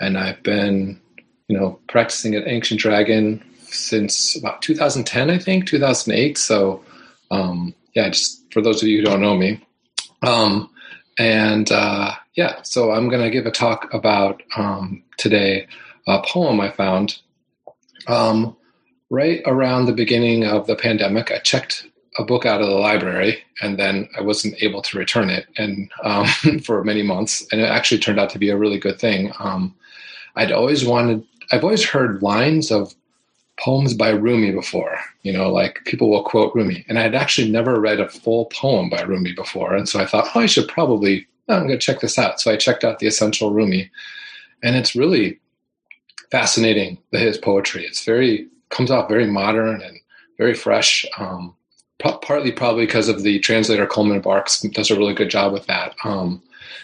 and I've been, you know, practicing at Ancient Dragon since about 2010, I think, 2008. So, um, yeah, just for those of you who don't know me, um, and uh, yeah, so I'm going to give a talk about um, today a poem I found um, right around the beginning of the pandemic. I checked a book out of the library and then I wasn't able to return it and um, for many months and it actually turned out to be a really good thing um, I'd always wanted I've always heard lines of poems by Rumi before you know like people will quote Rumi and I'd actually never read a full poem by Rumi before and so I thought oh I should probably oh, I'm going to check this out so I checked out the essential Rumi and it's really fascinating his poetry it's very comes off very modern and very fresh um, partly probably because of the translator Coleman Barks does a really good job with that. Um,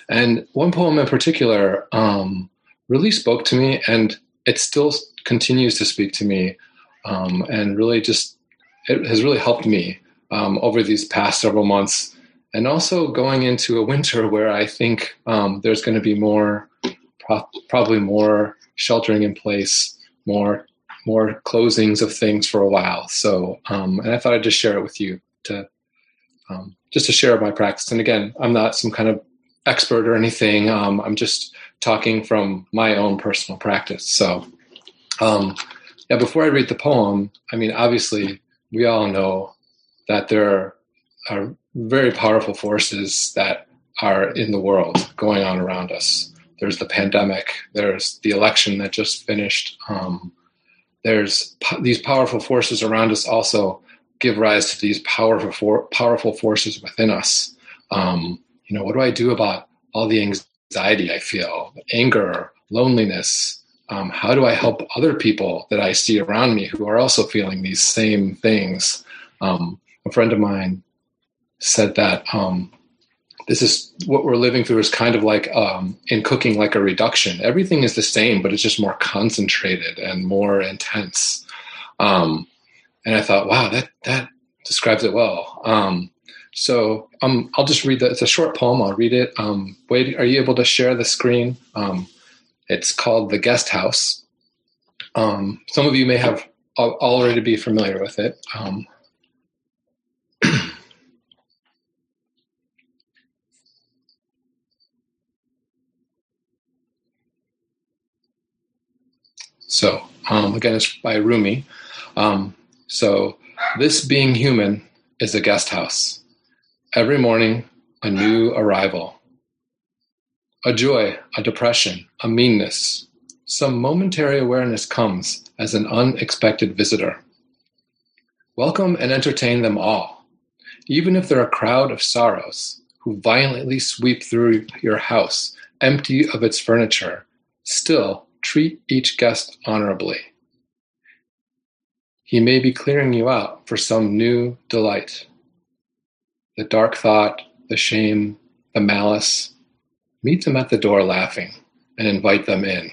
and one poem in particular um, really spoke to me, and it still continues to speak to me, um, and really just it has really helped me um, over these past several months, and also going into a winter where I think um, there's going to be more, pro- probably more sheltering in place, more more closings of things for a while. So, um, and I thought I'd just share it with you to um, just to share my practice. And again, I'm not some kind of expert or anything. Um, I'm just talking from my own personal practice. So, um, yeah, before I read the poem, I mean, obviously, we all know that there are very powerful forces that are in the world going on around us. There's the pandemic. There's the election that just finished. Um, there's po- these powerful forces around us also give rise to these powerful for, powerful forces within us. Um, you know, what do I do about all the anxiety I feel, anger, loneliness? Um, how do I help other people that I see around me who are also feeling these same things? Um, a friend of mine said that um, this is what we're living through is kind of like um, in cooking like a reduction everything is the same but it's just more concentrated and more intense um, and i thought wow that that describes it well um, so um, i'll just read it's a short poem. I'll read it. Um, wait are you able to share the screen? Um, it's called the guest house. Um, some of you may have already be familiar with it. Um, So um, again, it's by Rumi. Um, so this being human is a guest house. Every morning, a new arrival. A joy, a depression, a meanness. Some momentary awareness comes as an unexpected visitor. Welcome and entertain them all, even if they're a crowd of sorrows who violently sweep through your house, empty of its furniture. Still, treat each guest honorably. He may be clearing you out for some new delight. The dark thought, the shame, the malice, meet them at the door laughing and invite them in.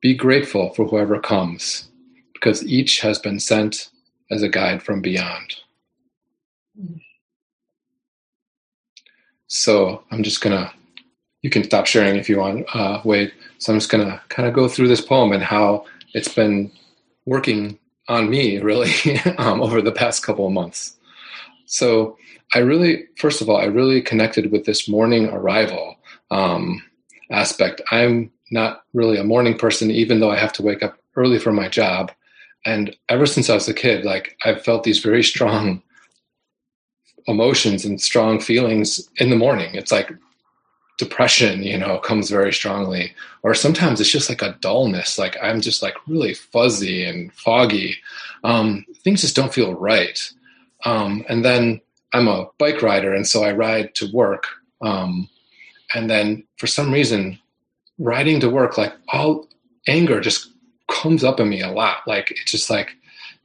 Be grateful for whoever comes, because each has been sent as a guide from beyond. So I'm just going to you can stop sharing if you want, uh, Wade. So I'm just going to kind of go through this poem and how it's been working on me really um, over the past couple of months. So I really, first of all, I really connected with this morning arrival um, aspect. I'm not really a morning person, even though I have to wake up early for my job. And ever since I was a kid, like I've felt these very strong emotions and strong feelings in the morning. It's like depression you know comes very strongly or sometimes it's just like a dullness like i'm just like really fuzzy and foggy um, things just don't feel right um, and then i'm a bike rider and so i ride to work um, and then for some reason riding to work like all anger just comes up in me a lot. Like it's just like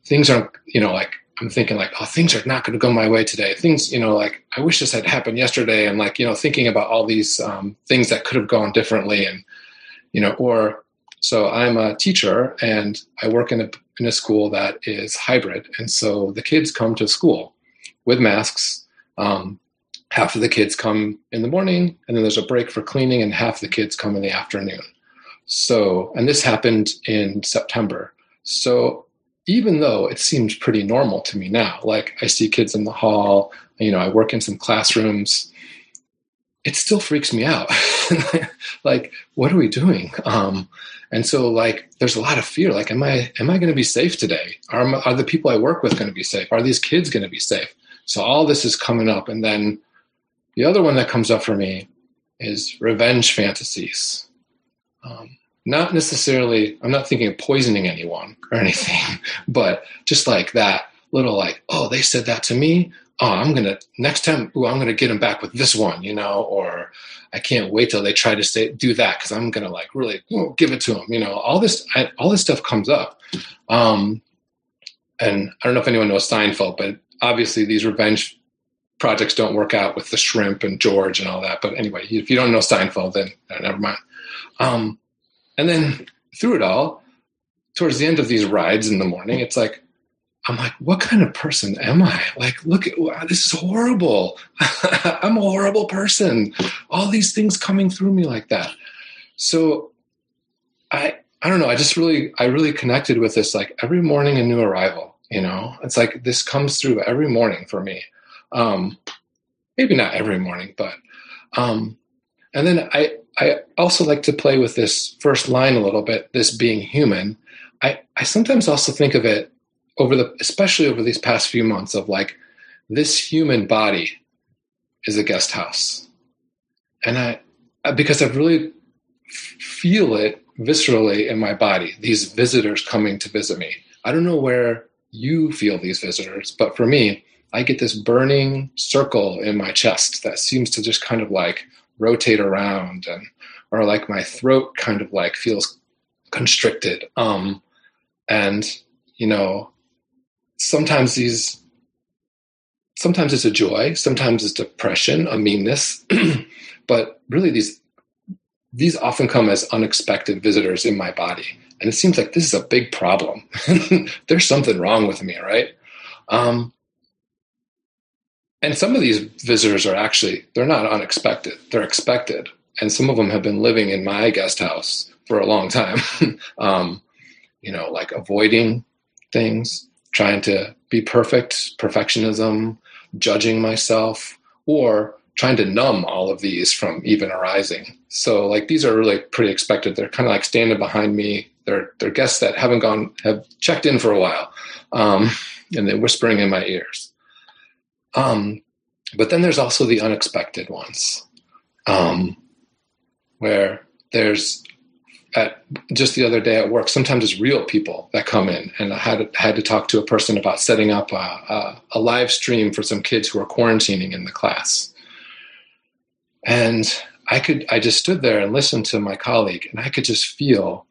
things aren't, you know, like I'm thinking like, oh, things are not going to go my way today. Things, you know, like I wish this had happened yesterday, and like you know, thinking about all these um, things that could have gone differently, and you know, or so I'm a teacher and I work in a in a school that is hybrid, and so the kids come to school with masks. Um, half of the kids come in the morning, and then there's a break for cleaning, and half the kids come in the afternoon. So, and this happened in September. So even though it seems pretty normal to me now, like I see kids in the hall, you know, I work in some classrooms, it still freaks me out. like, what are we doing? Um, and so, like, there's a lot of fear. Like, am I am I going to be safe today? Are are the people I work with going to be safe? Are these kids going to be safe? So all this is coming up, and then the other one that comes up for me is revenge fantasies. Um, not necessarily i'm not thinking of poisoning anyone or anything but just like that little like oh they said that to me oh i'm gonna next time ooh, i'm gonna get them back with this one you know or i can't wait till they try to say do that because i'm gonna like really ooh, give it to them you know all this I, all this stuff comes up. Um and i don't know if anyone knows seinfeld but obviously these revenge projects don't work out with the shrimp and george and all that but anyway if you don't know seinfeld then never mind. Um and then through it all, towards the end of these rides in the morning, it's like, I'm like, what kind of person am I? Like, look at wow, this is horrible. I'm a horrible person. All these things coming through me like that. So I I don't know, I just really I really connected with this like every morning a new arrival, you know? It's like this comes through every morning for me. Um maybe not every morning, but um and then I I also like to play with this first line a little bit, this being human. I, I sometimes also think of it over the, especially over these past few months, of like this human body is a guest house. And I, because I really feel it viscerally in my body, these visitors coming to visit me. I don't know where you feel these visitors, but for me, I get this burning circle in my chest that seems to just kind of like rotate around and or like my throat kind of like feels constricted um and you know sometimes these sometimes it's a joy sometimes it's depression a meanness but really these these often come as unexpected visitors in my body. And it seems like this is a big problem. There's something wrong with me right? Um, and some of these visitors are actually they're not unexpected they're expected. And some of them have been living in my guest house for a long time. Um, you know like avoiding things trying to be perfect perfectionism judging myself or trying to numb all of these from even arising. So like these are really pretty expected. They're kind of like standing behind me. They're they're guests that haven't gone have checked in for a while um, and they're whispering in my ears. Um, but then there's also the unexpected ones, um, where there's at just the other day at work. Sometimes it's real people that come in, and I had had to talk to a person about setting up a, a, a live stream for some kids who are quarantining in the class, and I could I just stood there and listened to my colleague, and I could just feel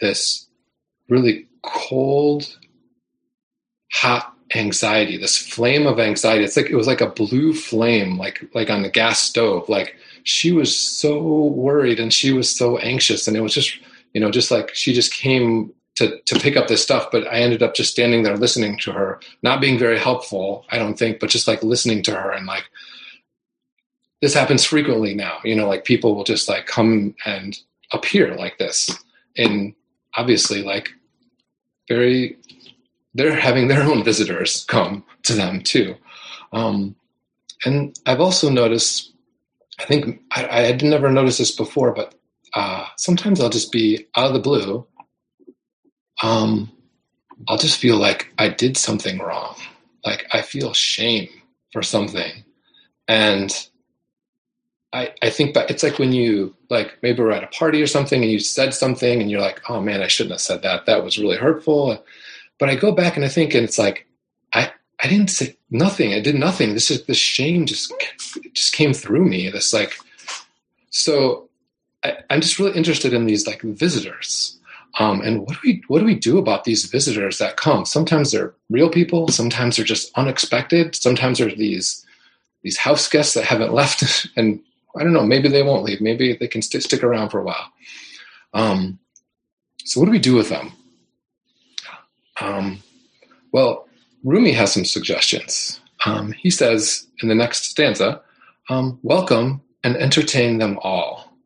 this really cold, hot anxiety, this flame of anxiety. It's like it was like a blue flame, like like on the gas stove. Like she was so worried and she was so anxious, and it was just you know just like she just came to to pick up this stuff. But I ended up just standing there listening to her, not being very helpful, I don't think, but just like listening to her and like this happens frequently now. You know, like people will just like come and appear like this, and obviously like very they're having their own visitors come to them too. Um, and I've also noticed, I think I, had never noticed this before, but uh, sometimes I'll just be out of the blue. Um, I'll just feel like I did something wrong. Like I feel shame for something. And I, I think but it's like when you like maybe we're at a party or something and you said something and you're like, oh man, I shouldn't have said that. That was really hurtful. But I go back and I think, and it's like, I, didn't say nothing. I did nothing. This is the shame just just came through me. This like, so I, I'm just really interested in these like visitors. Um, and what do we what do we do about these visitors that come? Sometimes they're real people. Sometimes they're just unexpected. Sometimes they're these these house guests that haven't left, and I don't know. Maybe they won't leave. Maybe they can st- stick around for a while. Um, so what do we do with them? Um, well, Rumi has some suggestions. Um, he says in the next stanza, um, "Welcome and entertain them all."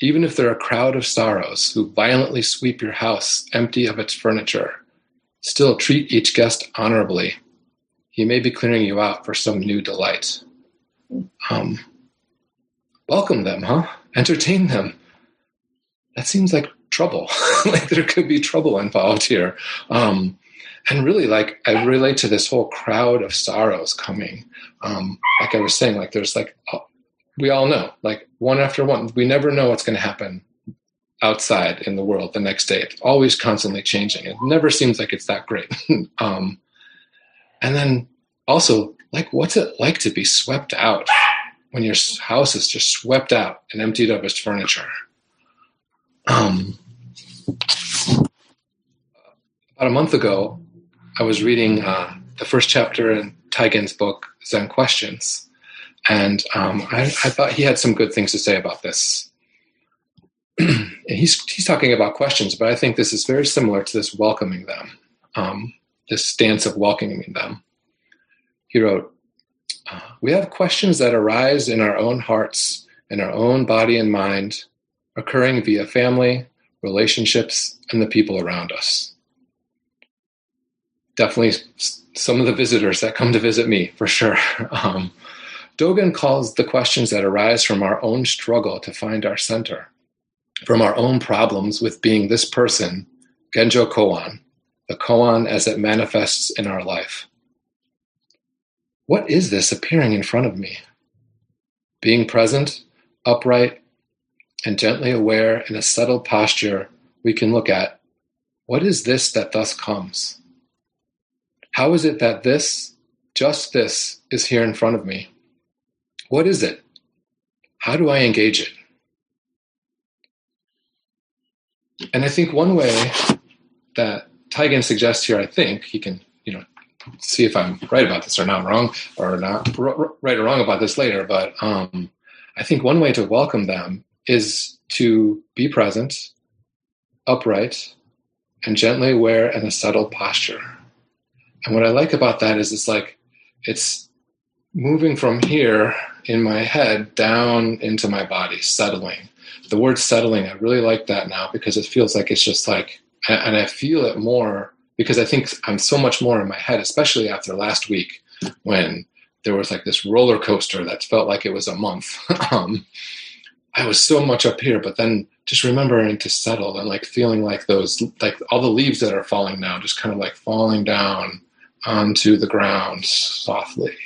Even if they're a crowd of sorrows who violently sweep your house empty of its furniture, still treat each guest honorably. He may be clearing you out for some new delight. Um, welcome them, huh? Entertain them. That seems like trouble. like there could be trouble involved here. Um, and really, like I relate to this whole crowd of sorrows coming. Um, like I was saying, like there's like we all know, like one after one, we never know what's going to happen outside in the world the next day. It's always constantly changing. It never seems like it's that great. um, and then also, like, what's it like to be swept out when your house is just swept out and emptied of its furniture? Um, about a month ago, I was reading uh, the first chapter in Taigen's book, Zen Questions and um, I, I, thought he had some good things to say about this. he's he's talking about questions, but I think this is very similar to this welcoming them, um, this stance of welcoming them. He wrote, uh, "We have questions that arise in our own hearts, in our own body and mind, occurring via family, relationships, and the people around us." Definitely, some of the visitors that come to visit me, for sure. Um, Dogen calls the questions that arise from our own struggle to find our center, from our own problems with being this person, Genjo Koan, the Koan as it manifests in our life. What is this appearing in front of me? Being present, upright, and gently aware in a settled posture, we can look at what is this that thus comes? How is it that this, just this, is here in front of me? What is it? How do I engage it? And I think one way that Taigen suggests here, I think he can, you know, see if I'm right about this or not wrong or not right or wrong about this later. But um, I think one way to welcome them is to be present, upright, and gently aware in a settled posture. And what I like about that is it's like it's moving from here in my head down into my body, settling. The word settling, I really like that now because it feels like it's just like, and I feel it more because I think I'm so much more in my head, especially after last week when there was like this roller coaster that felt like it was a month. um, I was so much up here, but then just remembering to settle and like feeling like those, like all the leaves that are falling now, just kind of like falling down onto the ground softly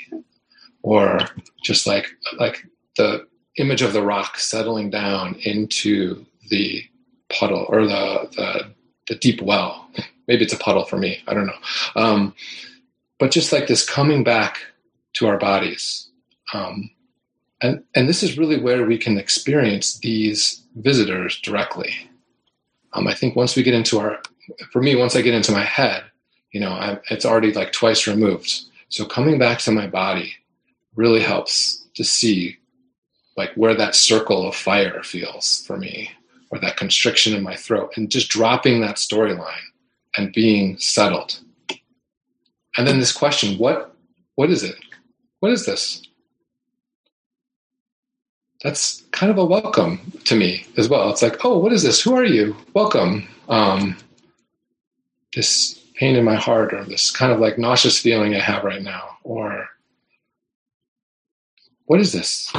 or just like like the image of the rock settling down into the puddle or the the, the deep well. Maybe it's a puddle for me. I don't know. Um, but just like this coming back to our bodies. Um, and, and this is really where we can experience these visitors directly. Um, I think once we get into our, for me, once I get into my head, you know, I, it's already like twice removed. So coming back to my body really helps to see like where that circle of fire feels for me or that constriction in my throat and just dropping that storyline and being settled. And then this question what what is it? What is this? That's kind of a welcome to me as well. It's like oh what is this? Who are you? Welcome. Um, this pain in my heart or this kind of like nauseous feeling i have right now or what is this?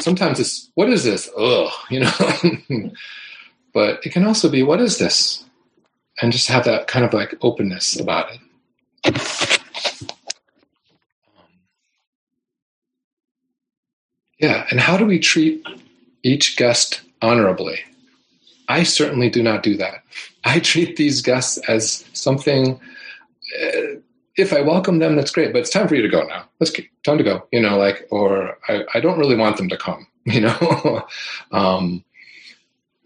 Sometimes it's, what is this? Ugh, you know? but it can also be, what is this? And just have that kind of like openness about it. Yeah, and how do we treat each guest honorably? I certainly do not do that. I treat these guests as something uh, if I welcome them, that's great, but it's time for you to go now. Let's get, time to go, you know, like, or I, I don't really want them to come, you know. um,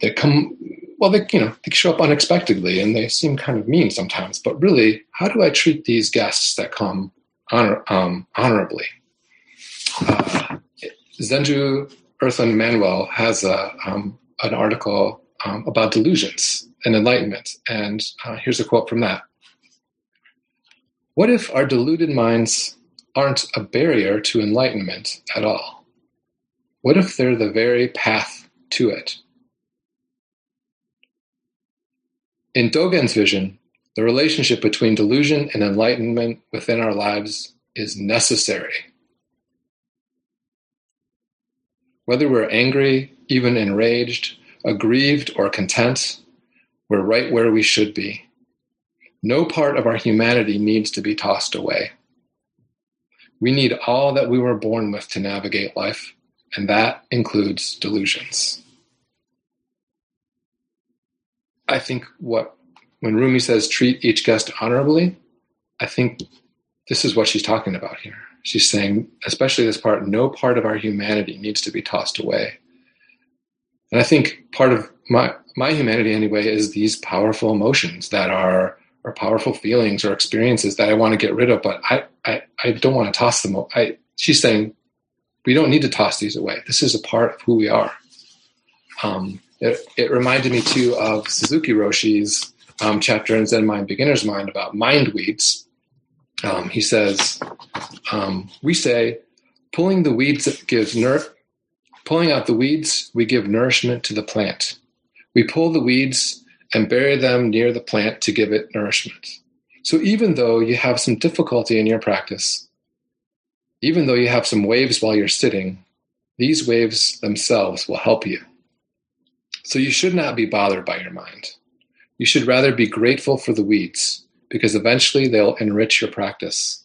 they come, well, they you know they show up unexpectedly and they seem kind of mean sometimes. But really, how do I treat these guests that come honor, um, honorably? Uh, Zenju Earthlyn Manuel has a, um, an article um, about delusions and enlightenment, and uh, here's a quote from that. What if our deluded minds aren't a barrier to enlightenment at all? What if they're the very path to it? In Dogen's vision, the relationship between delusion and enlightenment within our lives is necessary. Whether we're angry, even enraged, aggrieved, or content, we're right where we should be. No part of our humanity needs to be tossed away. We need all that we were born with to navigate life, and that includes delusions. I think what when Rumi says treat each guest honorably, I think this is what she's talking about here. She's saying, especially this part, no part of our humanity needs to be tossed away. And I think part of my my humanity anyway is these powerful emotions that are or powerful feelings or experiences that I want to get rid of, but I, I, I don't want to toss them. I, she's saying we don't need to toss these away. This is a part of who we are. Um, it, it reminded me too of Suzuki Roshi's um, chapter in Zen Mind Beginner's Mind about mind weeds. Um, he says, um, we say, pulling the weeds gives nur- pulling out the weeds, we give nourishment to the plant. We pull the weeds and bury them near the plant to give it nourishment. So even though you have some difficulty in your practice, even though you have some waves while you're sitting, these waves themselves will help you. So you should not be bothered by your mind. You should rather be grateful for the weeds, because eventually they'll enrich your practice.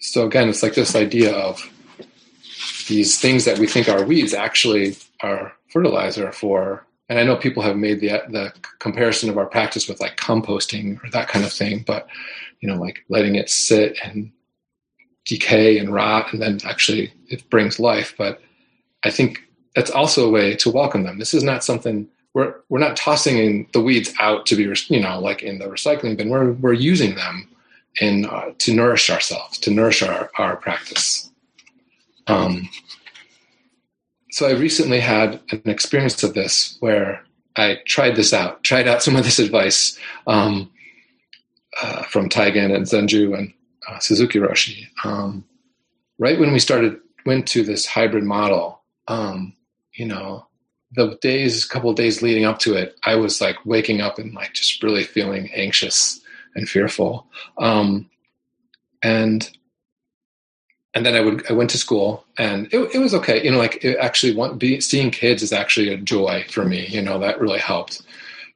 So again, it's like this idea of these things that we think are weeds actually are fertilizer for. And I know people have made the the comparison of our practice with like composting or that kind of thing, but you know, like letting it sit and decay and rot, and then actually it brings life. But I think that's also a way to welcome them. This is not something we're we're not tossing in the weeds out to be you know like in the recycling bin. We're we're using them in uh, to nourish ourselves, to nourish our our practice. Um, so I recently had an experience of this where I tried this out, tried out some of this advice um, uh, from Taigen and Zenju and uh, Suzuki Roshi. Um, right when we started went to this hybrid model, um, you know, the days, couple days leading up to it, I was like waking up and like just really feeling anxious and fearful. Um, and and then I would I went to school and it, it was okay. You know, like actually want, be, seeing kids is actually a joy for me. You know, that really helped.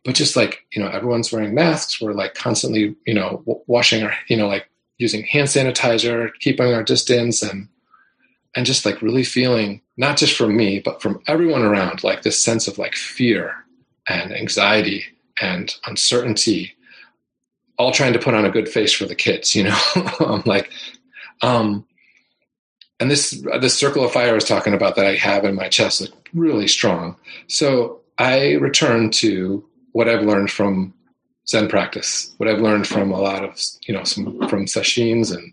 But just like you know, everyone's wearing masks. We're like constantly you know washing our you know like using hand sanitizer, keeping our distance, and and just like really feeling not just from me but from everyone around like this sense of like fear and anxiety and uncertainty all trying to put on a good face for the kids you know i'm like um and this this circle of fire I was talking about that I have in my chest is really strong. So I return to what I've learned from Zen practice, what I've learned from a lot of you know some from sesshin and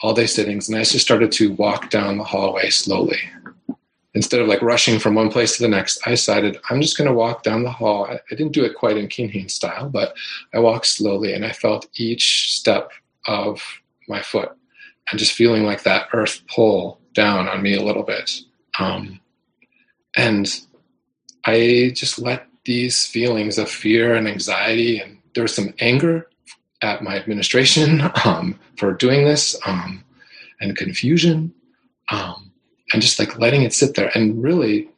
all day sittings, and I just started to walk down the hallway slowly. Instead of like rushing from one place to the next, I decided I'm just going to walk down the hall. I, I didn't do it quite in Kinhin style, but I walked slowly and I felt each step of my foot and just feeling like that earth pull down on me a little bit. Um, and I just let these feelings of fear and anxiety, and there was some anger at my administration um, for doing this um, and confusion um, and just like letting it sit there and really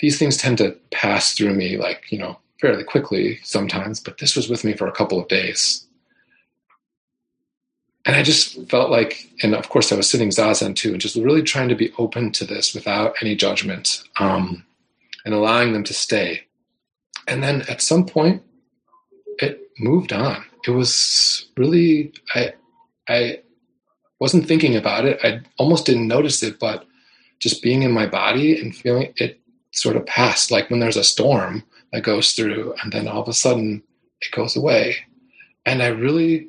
these things tend to pass through me like you know fairly quickly sometimes but this was with me for a couple of days and i just felt like and of course i was sitting zazen too and just really trying to be open to this without any judgment um, and allowing them to stay and then at some point it moved on it was really I I wasn't thinking about it. I almost didn't notice it, but just being in my body and feeling it sort of passed. like when there's a storm that goes through, and then all of a sudden it goes away. And I really,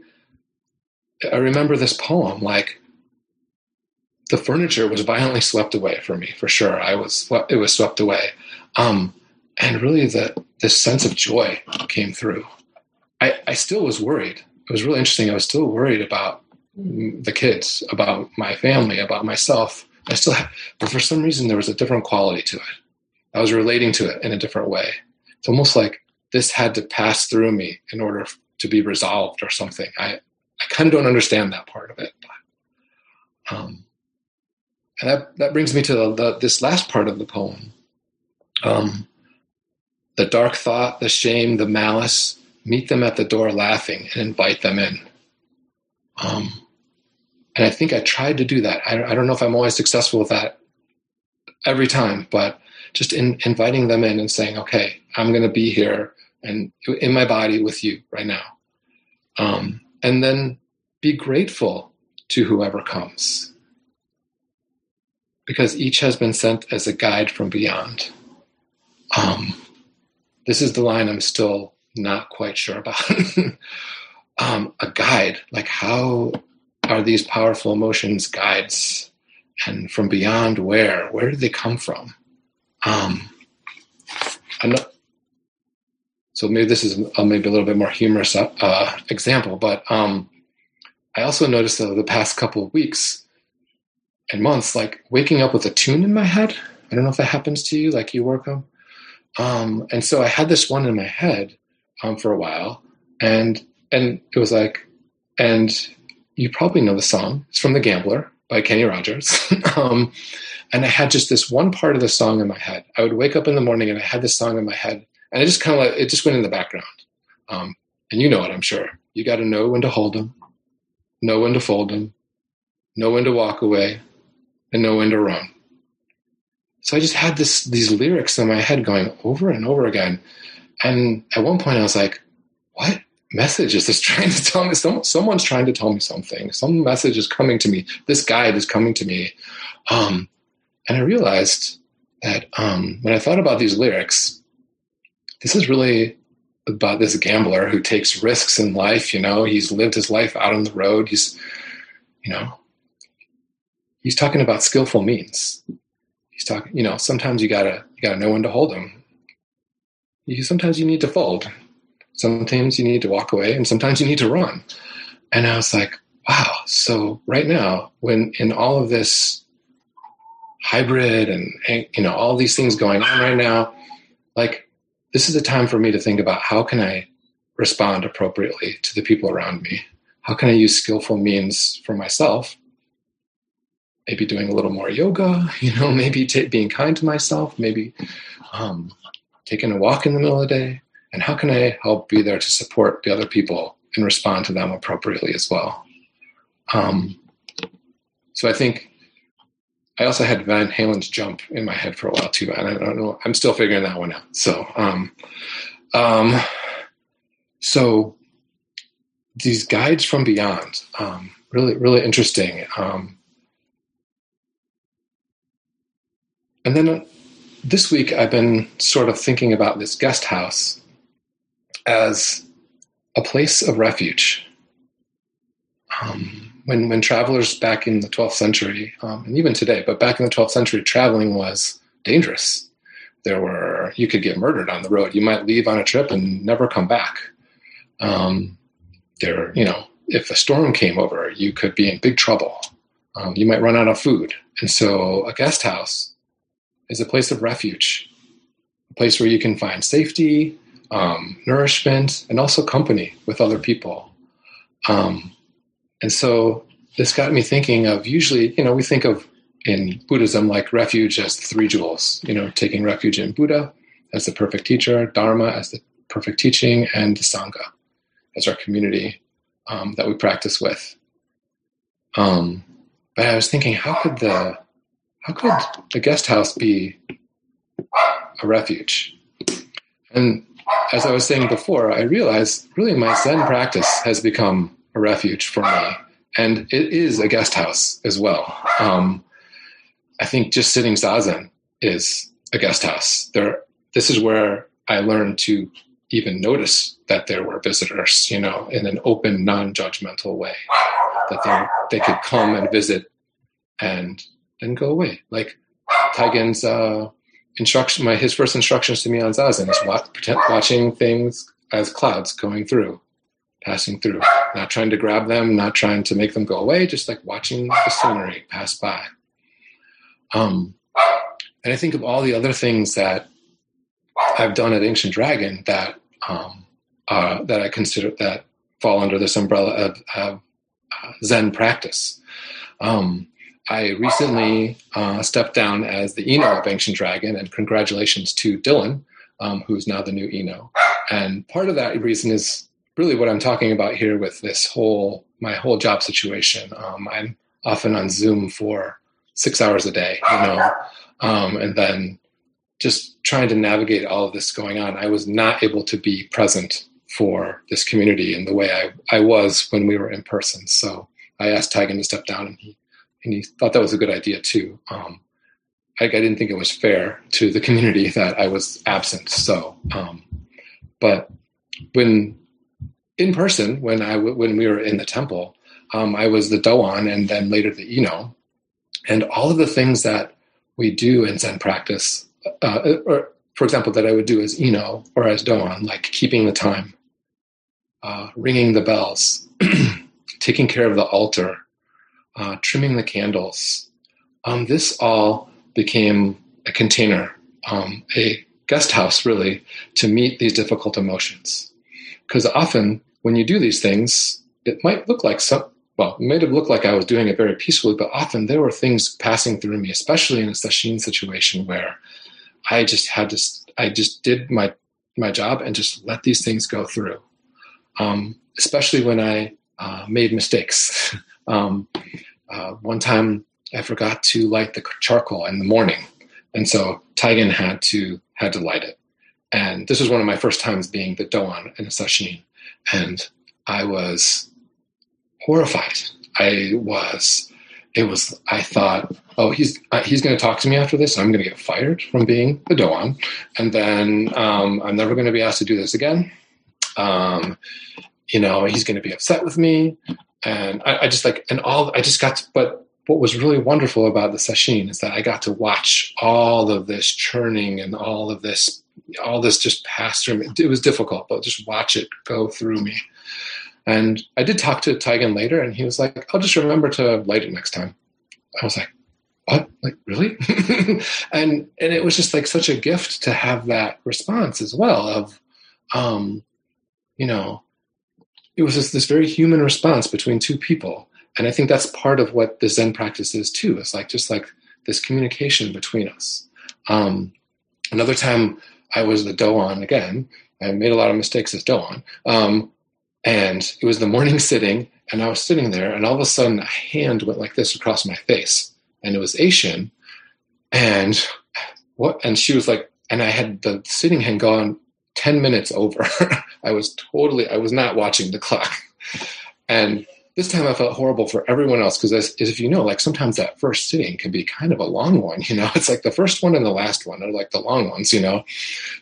I remember this poem like the furniture was violently swept away from me for sure. I was it was swept away, um, and really the this sense of joy came through. I, I still was worried. It was really interesting. I was still worried about the kids, about my family, about myself. I still have, but for some reason there was a different quality to it. I was relating to it in a different way. It's almost like this had to pass through me in order to be resolved or something. I, I kind of don't understand that part of it. But, um, and that, that brings me to the, the, this last part of the poem. Um, the dark thought, the shame, the malice, meet them at the door laughing and invite them in. Um, and I think I tried to do that. I, I don't know if I'm always successful with that every time, but just in, inviting them in and saying, okay, I'm going to be here and in my body with you right now. Um, and then be grateful to whoever comes because each has been sent as a guide from beyond. Um, this is the line I'm still not quite sure about. um, a guide, like how are these powerful emotions guides? And from beyond where? Where do they come from? Um, so maybe this is a, maybe a little bit more humorous uh, example, but um, I also noticed over the past couple of weeks and months, like waking up with a tune in my head. I don't know if that happens to you, like you work on. Um, and so I had this one in my head um, for a while, and and it was like, and you probably know the song. It's from The Gambler by Kenny Rogers. um, and I had just this one part of the song in my head. I would wake up in the morning and I had this song in my head, and it just kind of like it just went in the background. Um, and you know it, I'm sure. You got to know when to hold them, know when to fold them, know when to walk away, and know when to run. So I just had this these lyrics in my head going over and over again. And at one point I was like, what message is this trying to tell me? Some, someone's trying to tell me something. Some message is coming to me. This guide is coming to me. Um, and I realized that um, when I thought about these lyrics, this is really about this gambler who takes risks in life. You know, he's lived his life out on the road. He's, you know, he's talking about skillful means. He's talking you know sometimes you gotta you gotta know when to hold them you sometimes you need to fold. Sometimes you need to walk away and sometimes you need to run. And i was like wow. So right now when in all of this hybrid and you know all these things going on right now like this is a time for me to think about how can i respond appropriately to the people around me how can i use skillful means for myself maybe doing a little more yoga, you know, maybe t- being kind to myself, maybe um, taking a walk in the middle of the day. And how can I help be there to support the other people and respond to them appropriately as well? Um, so I think I also had Van Halen's jump in my head for a while too, and I don't know. I'm still figuring that one out. So, um, um, so these guides from beyond, um, really, really interesting. Um, And then this week, I've been sort of thinking about this guest house as a place of refuge. Um, when, when travelers back in the 12th century, um, and even today, but back in the 12th century, traveling was dangerous. There were, you could get murdered on the road. You might leave on a trip and never come back. Um, there, you know, if a storm came over, you could be in big trouble. Um, you might run out of food. And so a guest house is a place of refuge, a place where you can find safety, um, nourishment, and also company with other people. Um, and so this got me thinking of usually, you know, we think of in Buddhism like refuge as three jewels, you know, taking refuge in Buddha as the perfect teacher, Dharma as the perfect teaching, and the Sangha as our community um, that we practice with. Um, but I was thinking, how could the how could the guest house be a refuge? And as I was saying before, I realized really my Zen practice has become a refuge for me. And it is a guest house as well. Um, I think just sitting zazen is a guest house. There, this is where I learned to even notice that there were visitors, you know, in an open, non-judgmental way, that they they could come and visit and then go away. Like Taigen's uh, instruction, my his first instructions to me on zazen is watch, pretend, watching things as clouds going through, passing through, not trying to grab them, not trying to make them go away, just like watching the scenery pass by. Um, and I think of all the other things that I've done at Ancient Dragon that um, uh, that I consider that fall under this umbrella of, of uh, Zen practice. Um, I recently uh, stepped down as the Eno of Ancient Dragon, and congratulations to Dylan, um, who's now the new Eno. And part of that reason is really what I'm talking about here with this whole my whole job situation. Um, I'm often on Zoom for six hours a day, you know, um, and then just trying to navigate all of this going on. I was not able to be present for this community in the way I, I was when we were in person. So I asked Taigen to step down, and he and he thought that was a good idea too. Um, I, I, didn't think it was fair to the community that I was absent. So, um, but when in person, when I when we were in the temple, um, I was the Doan and then later the Eno, and all of the things that we do in Zen practice, uh, or for example, that I would do as Eno or as Doan, like keeping the time, uh, ringing the bells, taking care of the altar, uh, trimming the candles. Um, this all became a container, um, a guest house, really, to meet these difficult emotions. Because often when you do these things, it might look like some, well, it might have looked like I was doing it very peacefully, but often there were things passing through me, especially in a sesshin situation where I just had to, I just did my, my job and just let these things go through. Um, especially when I uh, made mistakes. um, uh, one time I forgot to light the charcoal in the morning, and so Taigen had to had to light it. And this was one of my first times being the doan in a sesshin, and I was horrified. I was. It was. I thought, oh, he's uh, he's going to talk to me after this. I'm going to get fired from being the doan, and then um, I'm never going to be asked to do this again. Um, you know, he's going to be upset with me and I, I, just like and all I just got to, but what was really wonderful about the sesshin is that I got to watch all of this churning and all of this all this just pass through me. It was difficult, but just watch it go through me. And I did talk to Taigen later, and he was like, "I'll just remember to light it next time." I was like, "What? Like really?" and and it was just like such a gift to have that response as well of, um, you know, it was just this very human response between two people. And I think that's part of what the Zen practice is too. It's like just like this communication between us. Um, another time I was the Doan again. I made a lot of mistakes as Doan. Um, and it was the morning sitting, and I was sitting there, and all of a sudden a hand went like this across my face. And it was Asian. And what and she was like, and I had the sitting hand gone 10 minutes over. I was totally, I was not watching the clock. And this time I felt horrible for everyone else because, as, as, if you know, like sometimes that first sitting can be kind of a long one, you know? It's like the first one and the last one are like the long ones, you know?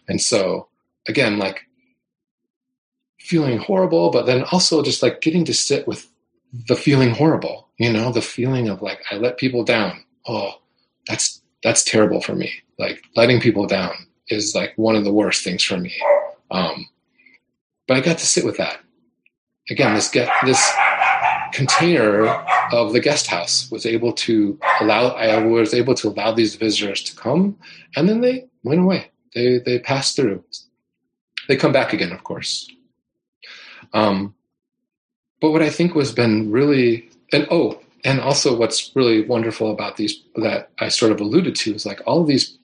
And so, again, like feeling horrible, but then also just like getting to sit with the feeling horrible, you know? The feeling of like, I let people down. Oh, that's, that's terrible for me. Like letting people down is like one of the worst things for me. Um, but I got to sit with that. Again, this get this container of the guest house was able to allow I was able to allow these visitors to come and then they went away. They they passed through. They come back again, of course. Um, but what I think was been really and oh, and also what's really wonderful about these that I sort of alluded to is like all these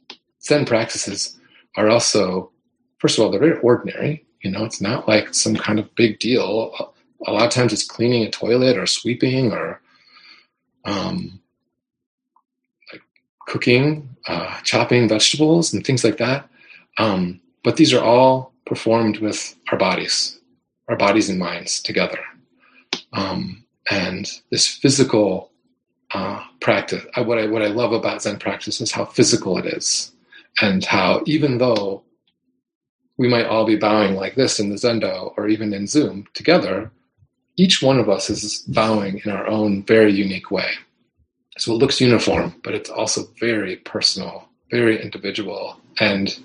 Zen practices are also, first of all, they're very ordinary. You know, it's not like some kind of big deal. A lot of times it's cleaning a toilet or sweeping or um, like cooking, uh, chopping vegetables and things like that. Um, but these are all performed with our bodies, our bodies and minds together. Um, and this physical uh, practice, what I what I love about Zen practice is how physical it is and how even though we might all be bowing like this in the Zendo or even in Zoom together, each one of us is bowing in our own very unique way. So it looks uniform, but it's also very personal, very individual, and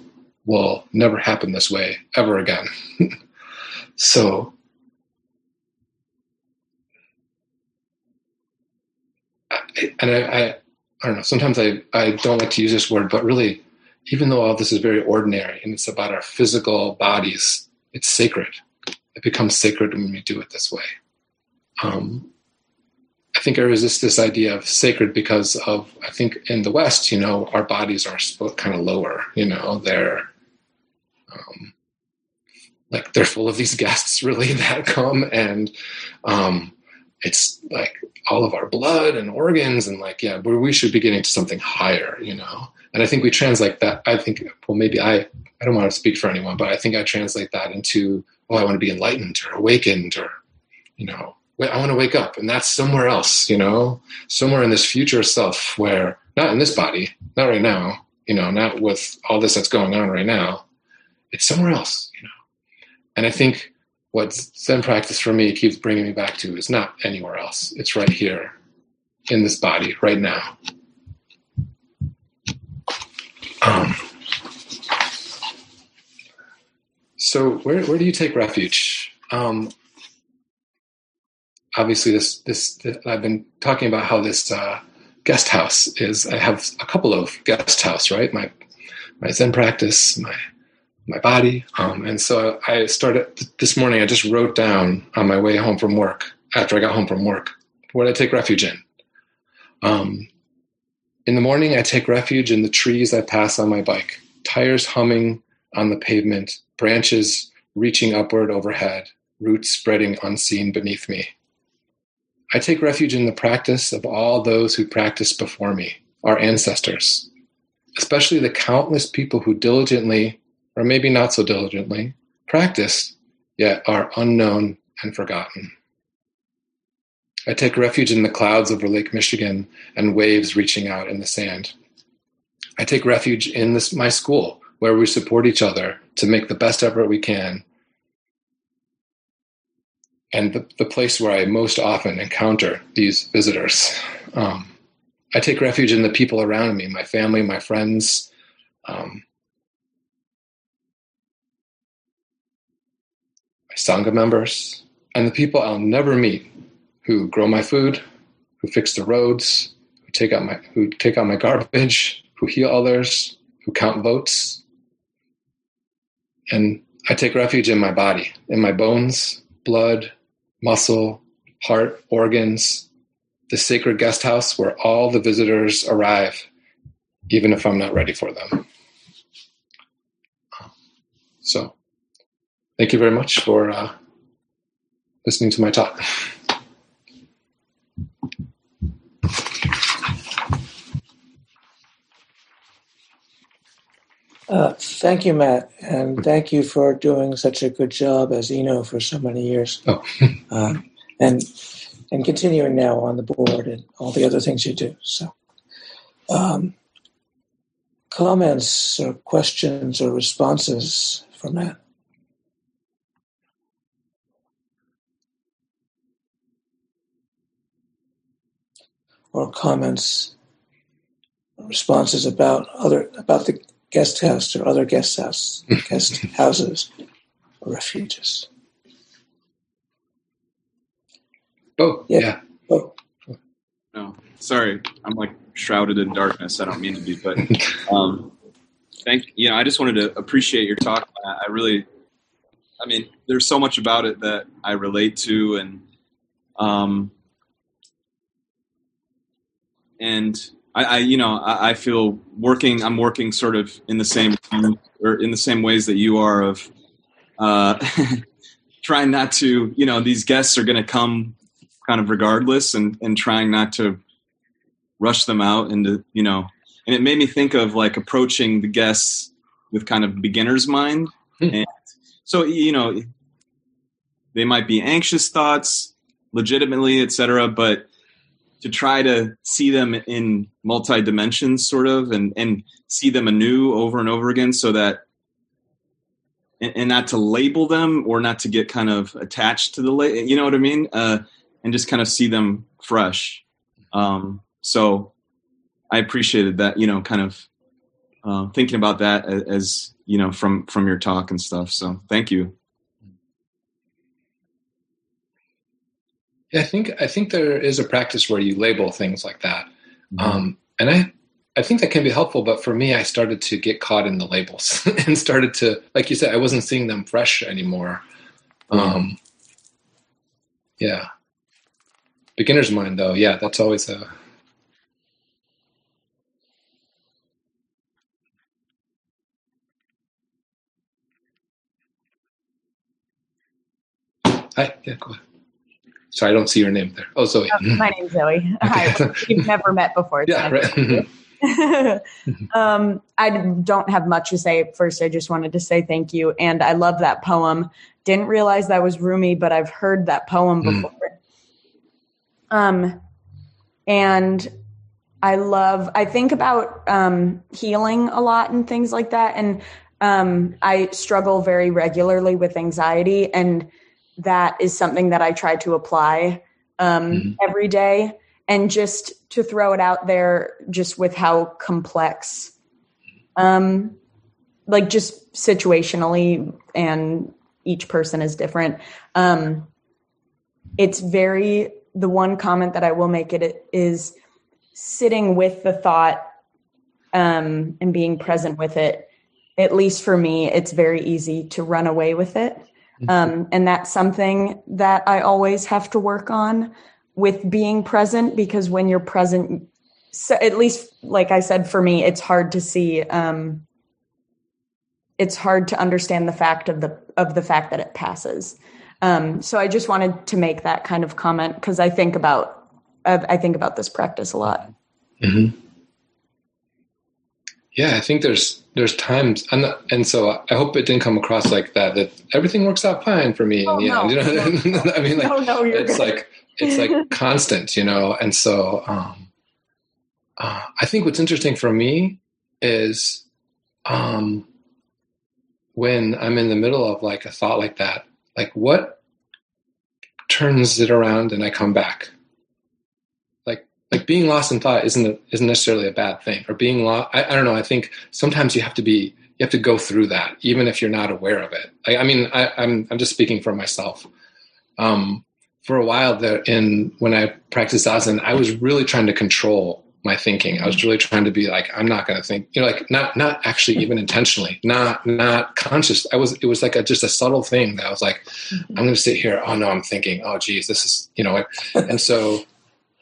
will never happen this way ever again. so and I, I, I don't know. Sometimes I, I don't like to use this word, but really, even though all this is very ordinary and it's about our physical bodies, it's sacred. It becomes sacred when we do it this way. Um, I think I resist this idea of sacred because of I think in the West, you know, our bodies are kind of lower. You know, they're um, like they're full of these guests really that come and um, it's like all of our blood and organs and like yeah we should be getting to something higher you know and i think we translate that i think well maybe i i don't want to speak for anyone but i think i translate that into oh i want to be enlightened or awakened or you know i want to wake up and that's somewhere else you know somewhere in this future self where not in this body not right now you know not with all this that's going on right now it's somewhere else you know and i think what Zen practice for me keeps bringing me back to is not anywhere else. It's right here in this body right now. Um, so where, where do you take refuge? Um, obviously this, this, I've been talking about how this uh, guest house is, I have a couple of guest house, right? My, my Zen practice, my my body. Um, and so I started this morning. I just wrote down on my way home from work after I got home from work what I take refuge in. Um, in the morning, I take refuge in the trees I pass on my bike, tires humming on the pavement, branches reaching upward overhead, roots spreading unseen beneath me. I take refuge in the practice of all those who practiced before me, our ancestors, especially the countless people who diligently or maybe not so diligently, practiced, yet are unknown and forgotten. I take refuge in the clouds over Lake Michigan and waves reaching out in the sand. I take refuge in this, my school, where we support each other to make the best effort we can. And the, the place where I most often encounter these visitors. Um, I take refuge in the people around me, my family, my friends, um, my Sangha members, and the people I'll never meet who grow my food, who fix the roads, who take out my who take out my garbage, who heal others, who count votes. And I take refuge in my body, in my bones, blood, muscle, heart, organs, the sacred guest house where all the visitors arrive, even if I'm not ready for them. So thank you very much for uh, listening to my talk. Uh, thank you, Matt, and thank you for doing such a good job as ino for so many years, oh. uh, and and continuing now on the board and all the other things you do. So, um, comments or questions or responses for Matt? or comments, responses about other about the guest house or other guest house, guest houses or refuges. Oh, yeah. yeah. Oh. No, sorry, I'm like shrouded in darkness. I don't mean to be, but um, thank you. Know, I just wanted to appreciate your talk. I really, I mean, there's so much about it that I relate to, and um, and I, I you know, I, I, feel working. I'm working sort of in the same or in the same ways that you are of uh, trying not to. You know, these guests are going to come kind of regardless, and and trying not to rush them out into you know. And it made me think of like approaching the guests with kind of beginner's mind, hmm. and so you know, they might be anxious thoughts, legitimately, etc. But to try to see them in multi dimensions, sort of, and and see them anew over and over again, so that and, and not to label them or not to get kind of attached to the la- you know what I mean, uh, and just kind of see them fresh. Um, so I appreciated that, you know, kind of uh, thinking about that as, as you know from from your talk and stuff. So thank you. Yeah, I think I think there is a practice where you label things like that, Mm-hmm. um, and I I think that can be helpful. But for me, I started to get caught in the labels and started to, like you said, I wasn't seeing them fresh anymore. Um, yeah, beginner's mind though. Yeah, that's always a Hi, yeah, go ahead. Sorry, I don't see your name there. Oh, Zoe. Uh, my name's Zoe. Hi. We've never met before. so yeah, right. um, I don't have much to say. First, I just wanted to say thank you, and I love that poem. Didn't realize that was Rumi, but I've heard that poem Mm. before. Um, and I love. I think about um, healing a lot and things like that, and um, I struggle very regularly with anxiety, and that is something that I try to apply um, Mhm. every day and just to throw it out there just with how complex um like just situationally and each person is different um it's very the one comment that i will make it is sitting with the thought um and being present with it at least for me it's very easy to run away with it um, and that's something that I always have to work on with being present because when you're present, so at least like I said, for me, it's hard to see. Um, it's hard to understand the fact of the of the fact that it passes. Um, so I just wanted to make that kind of comment because I think about I, think about this practice a lot. hmm Yeah, I think there's there's times, and and so I hope it didn't come across like that. That everything works out fine for me Oh, in the no. end. You know, I mean, like no, no, it's good. like it's like constant, you know. And so um, uh, I think what's interesting for me is um, when I'm in the middle of like a thought like that, like what turns it around and I come back. Like being lost in thought isn't isn't necessarily a bad thing, or being lost. I, I don't know. I think sometimes you have to be you have to go through that even if you're not aware of it. I, I mean, I, I'm I'm just speaking for myself. Um, for a while there, in when I practiced zazen, I was really trying to control my thinking. I was really trying to be like, I'm not going to think, you know, like not not actually even intentionally, not not conscious. I was it was like a just a subtle thing that I was like, I'm going to sit here. Oh no, I'm thinking. Oh geez, this is you know, and so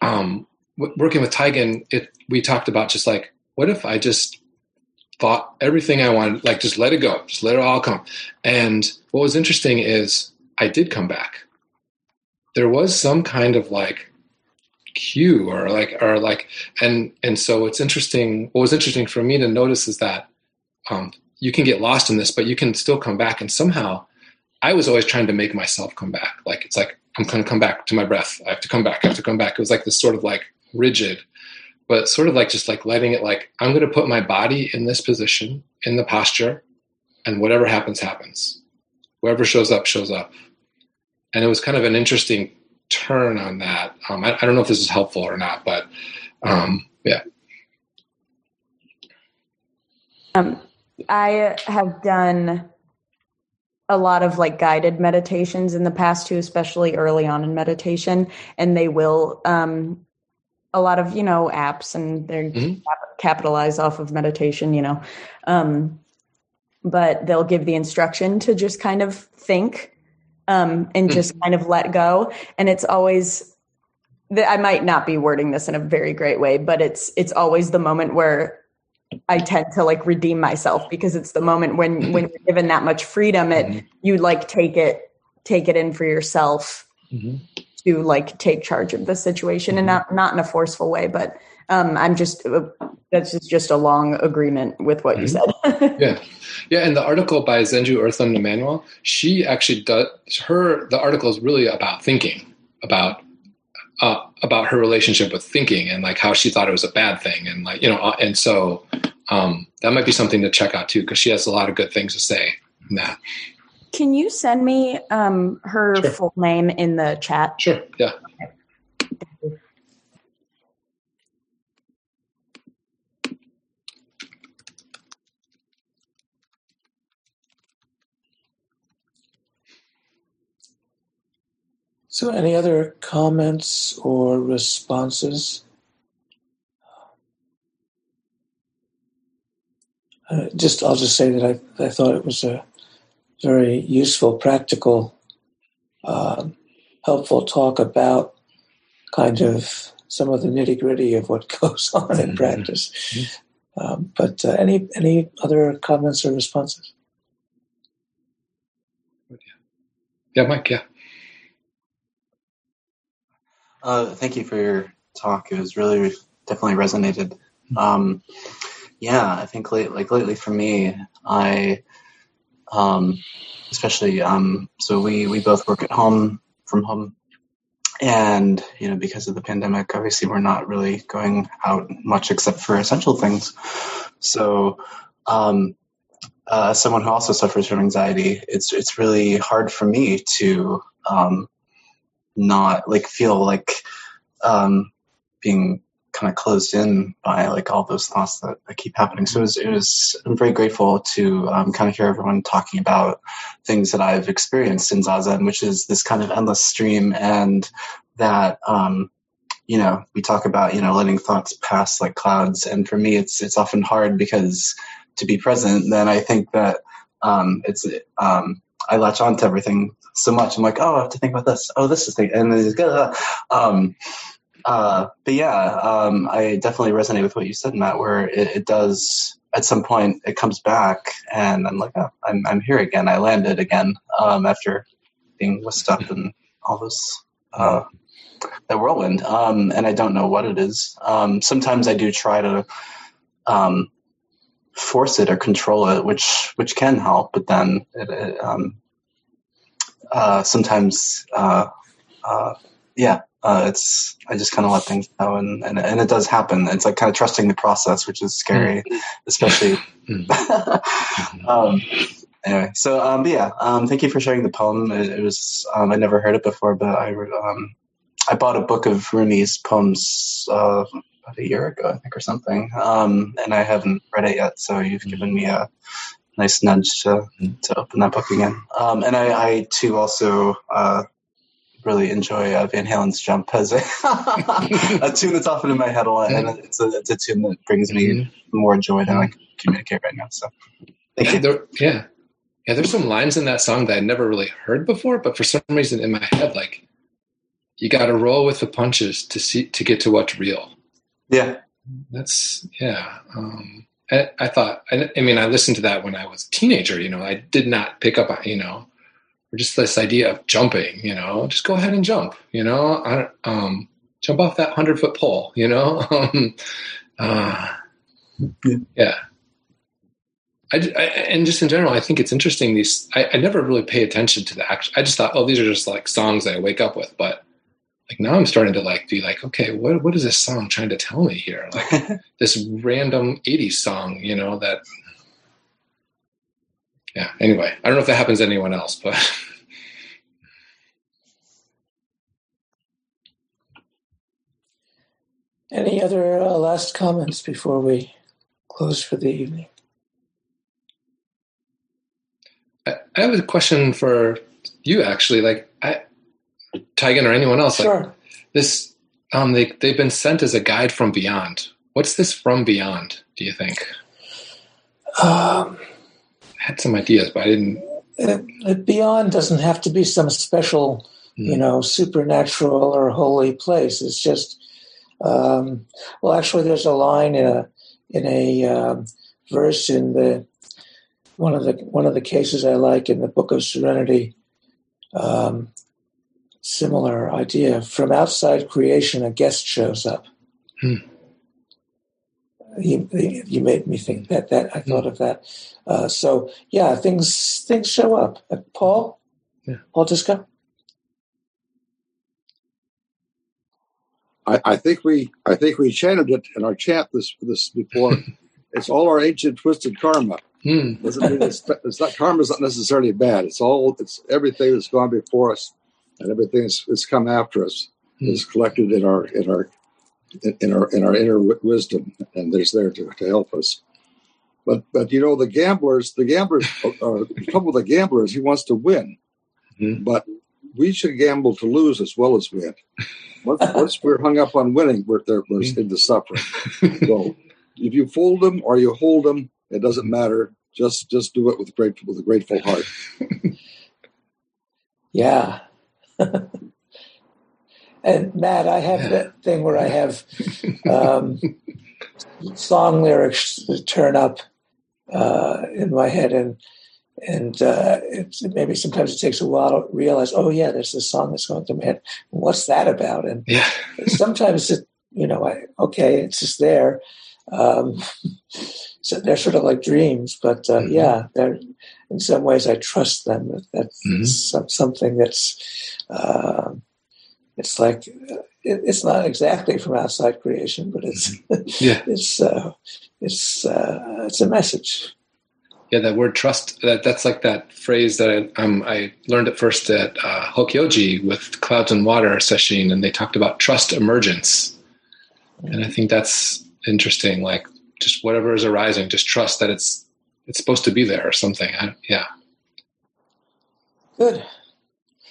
um, working with Taigen, it we talked about just like, what if I just thought everything I wanted, like just let it go, just let it all come. And what was interesting is I did come back. There was some kind of like cue or like or like and and so it's interesting what was interesting for me to notice is that um, you can get lost in this but you can still come back. And somehow i was always trying to make myself come back. Like it's like i'm going to come back to my breath. I have to come back. I have to come back. It was like this sort of like rigid but sort of like just like letting it like i'm going to put my body in this position in the posture and whatever happens happens whoever shows up shows up and it was kind of an interesting turn on that. Um, I, I, don't know if this is helpful or not, but um, yeah. Um, I have done a lot of like guided meditations in the past too, especially early on in meditation, and they will um, a lot of you know apps and they're Mhm. cap- capitalize off of meditation, you know, um, but they'll give the instruction to just kind of think um, and just kind of let go, and it's always. I might not be wording this in a very great way, but it's it's always the moment where I tend to like redeem myself because it's the moment when when you're given that much freedom, it Mhm. you like take it take it in for yourself Mhm. To like take charge of the situation and not not in a forceful way, but um, I'm just uh, that's just, just a long agreement with what you said. Yeah, yeah. And the article by Zenju Earthlyn Manuel, she actually does her. The article is really about thinking, about uh, about her relationship with thinking and like how she thought it was a bad thing and like you know uh, and so um, that might be something to check out too because she has a lot of good things to say in that Can you send me um, her Sure. full name in the chat? sure yeah So, any other comments or responses? Uh, just, I'll just say that I, I thought it was a very useful, practical, um, helpful talk about kind of some of the nitty gritty of what goes on in Mhm. practice. Um, but uh, any any other comments or responses? yeah mike yeah Uh, thank you for your talk. It was really definitely resonated. Um, yeah, I think late, like lately for me, I, um, especially, um, so we, we both work at home from home and, you know, because of the pandemic, obviously we're not really going out much except for essential things. So, um, uh, someone who also suffers from anxiety, it's, it's really hard for me to, um, not like feel like um, being kind of closed in by like all those thoughts that, that keep happening. So it was, it was I'm very grateful to um, kind of hear everyone talking about things that I've experienced in Zazen, which is this kind of endless stream and that um, you know we talk about you know letting thoughts pass like clouds, and for me it's it's often hard because to be present, then I think that um, it's um, I latch on to everything so much. I'm like, oh, I have to think about this. Oh, this is the and then good. Um, uh, but yeah, um, I definitely resonate with what you said, Matt. Where it, it does at some point it comes back, and I'm like, oh, I'm I'm here again. I landed again um, after being whisked up and all this. Uh, whirlwind, um, and I don't know what it is. Um, sometimes I do try to um, force it or control it, which which can help, but then it, it, um, uh, sometimes, uh, uh, yeah, uh, it's I just kind of let things go, and, and and it does happen. It's like kind of trusting the process, which is scary, especially. um, anyway, so um, but yeah, um, thank you for sharing the poem. It, it was um, I never heard it before, but I um, I bought a book of Rumi's poems uh, about a year ago, I think, or something, um, and I haven't read it yet. So you've given me a nice nudge to to open that book again. Um, and I, I too also uh, really enjoy uh, Van Halen's "Jump" as a, a tune that's often in my head a lot, and it's a, it's a tune that brings me more joy than I can communicate right now. So. Thank yeah, you. there, yeah. Yeah there's some lines in that song that i never really heard before but for some reason in my head like you got to roll with the punches to see to get to what's real. Yeah, that's yeah um I, I thought I, I mean i listened to that when i was a teenager you know i did not pick up on you know just this idea of jumping you know just go ahead and jump you know I, um jump off that 100 foot pole you know um uh, Yeah. yeah I, I, and just in general, I think it's interesting. These I, I never really pay attention to the action. I just thought, oh, these are just like songs that I wake up with. But like now, I'm starting to like be like, okay, what what is this song trying to tell me here? Like this random '80s song, you know that. Yeah. Anyway, I don't know if that happens to anyone else, but Any other uh, last comments before we close for the evening? I, I have a question for you. Actually, like I, Taigen or anyone else, like Sure. this, um, they they've been sent as a guide from beyond. What's this from beyond? Do you think? Um, had some ideas, but I didn't. it, it beyond doesn't have to be some special, you Hmm. know, supernatural or holy place. It's just, um, well, actually, there's a line in a in a um, verse in the one of the one of the cases I like in the Book of Serenity. Um, similar idea from outside creation, a guest shows up. Hmm. You, you made me think that that I thought of that. Uh, so yeah, things things show up. Uh, Paul, Yeah. Paul Disco. I, I, think we I think we chanted it in our chant this this before. it's all our ancient twisted karma. Hmm. Doesn't mean it's, it's not karma is not necessarily bad. It's all it's everything that's gone before us and everything that's, that's come after us hmm. is collected in our in our in, our in our inner wisdom and there's there to, to help us. But but you know the gamblers the gamblers uh, the trouble with the gambler is he wants to win, mm-hmm. but we should gamble to lose as well as win. Once, once we're hung up on winning, we're there we're mm-hmm. into suffering. so if you fold them or you hold them, it doesn't matter. Just just do it with great with a grateful heart. yeah. And Matt, I have that thing where I have um, song lyrics turn up uh, in my head, and and uh, maybe sometimes it takes a while to realize, oh yeah, there's this song that's going through my head. What's that about? And yeah. sometimes it, you know, I, okay, it's just there. Um, so they're sort of like dreams, but uh, mm-hmm. yeah, they're in some ways I trust them. That that's mm-hmm. something that's uh, it's like it, it's not exactly from outside creation, but it's mm-hmm. yeah, it's uh, it's uh, it's a message. Yeah, that word trust. That that's like that phrase that I, um, I learned at first at uh, Hokyoji with Clouds and Water sesshin, and they talked about trust emergence, and I think that's interesting. Like just whatever is arising, just trust that it's it's supposed to be there or something. I, yeah. Good.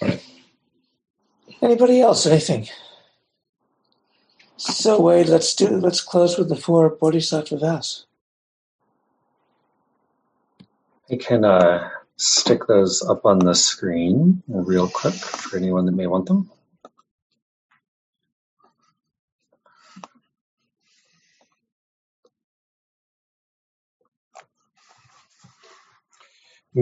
All right. Anybody else? Anything? So wait, let's do. Let's close with the four bodhisattva vows. I can uh, stick those up on the screen real quick for anyone that may want them.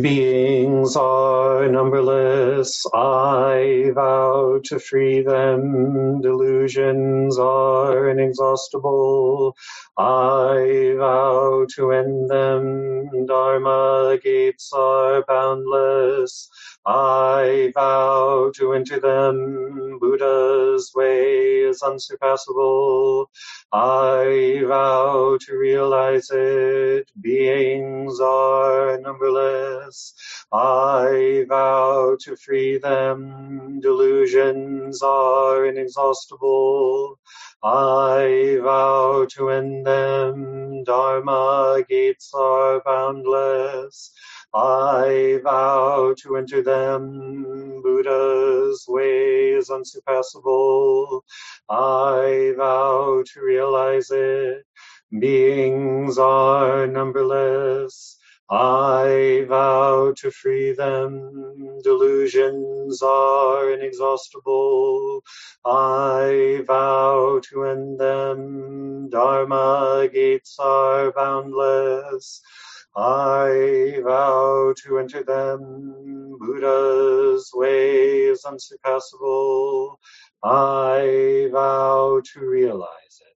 Beings are numberless, I vow to free them. Delusions are inexhaustible, I vow to end them. Dharma gates are boundless, I vow to enter them. Buddha's way is unsurpassable. I vow to realize it. Beings are numberless. I vow to free them. Delusions are inexhaustible. I vow to end them. Dharma gates are boundless. I vow to enter them. Buddha's way is unsurpassable. I vow to realize it. Beings are numberless. I vow to free them. Delusions are inexhaustible. I vow to end them. Dharma gates are boundless. I vow to enter them. Buddha's way is unsurpassable. I vow to realize it.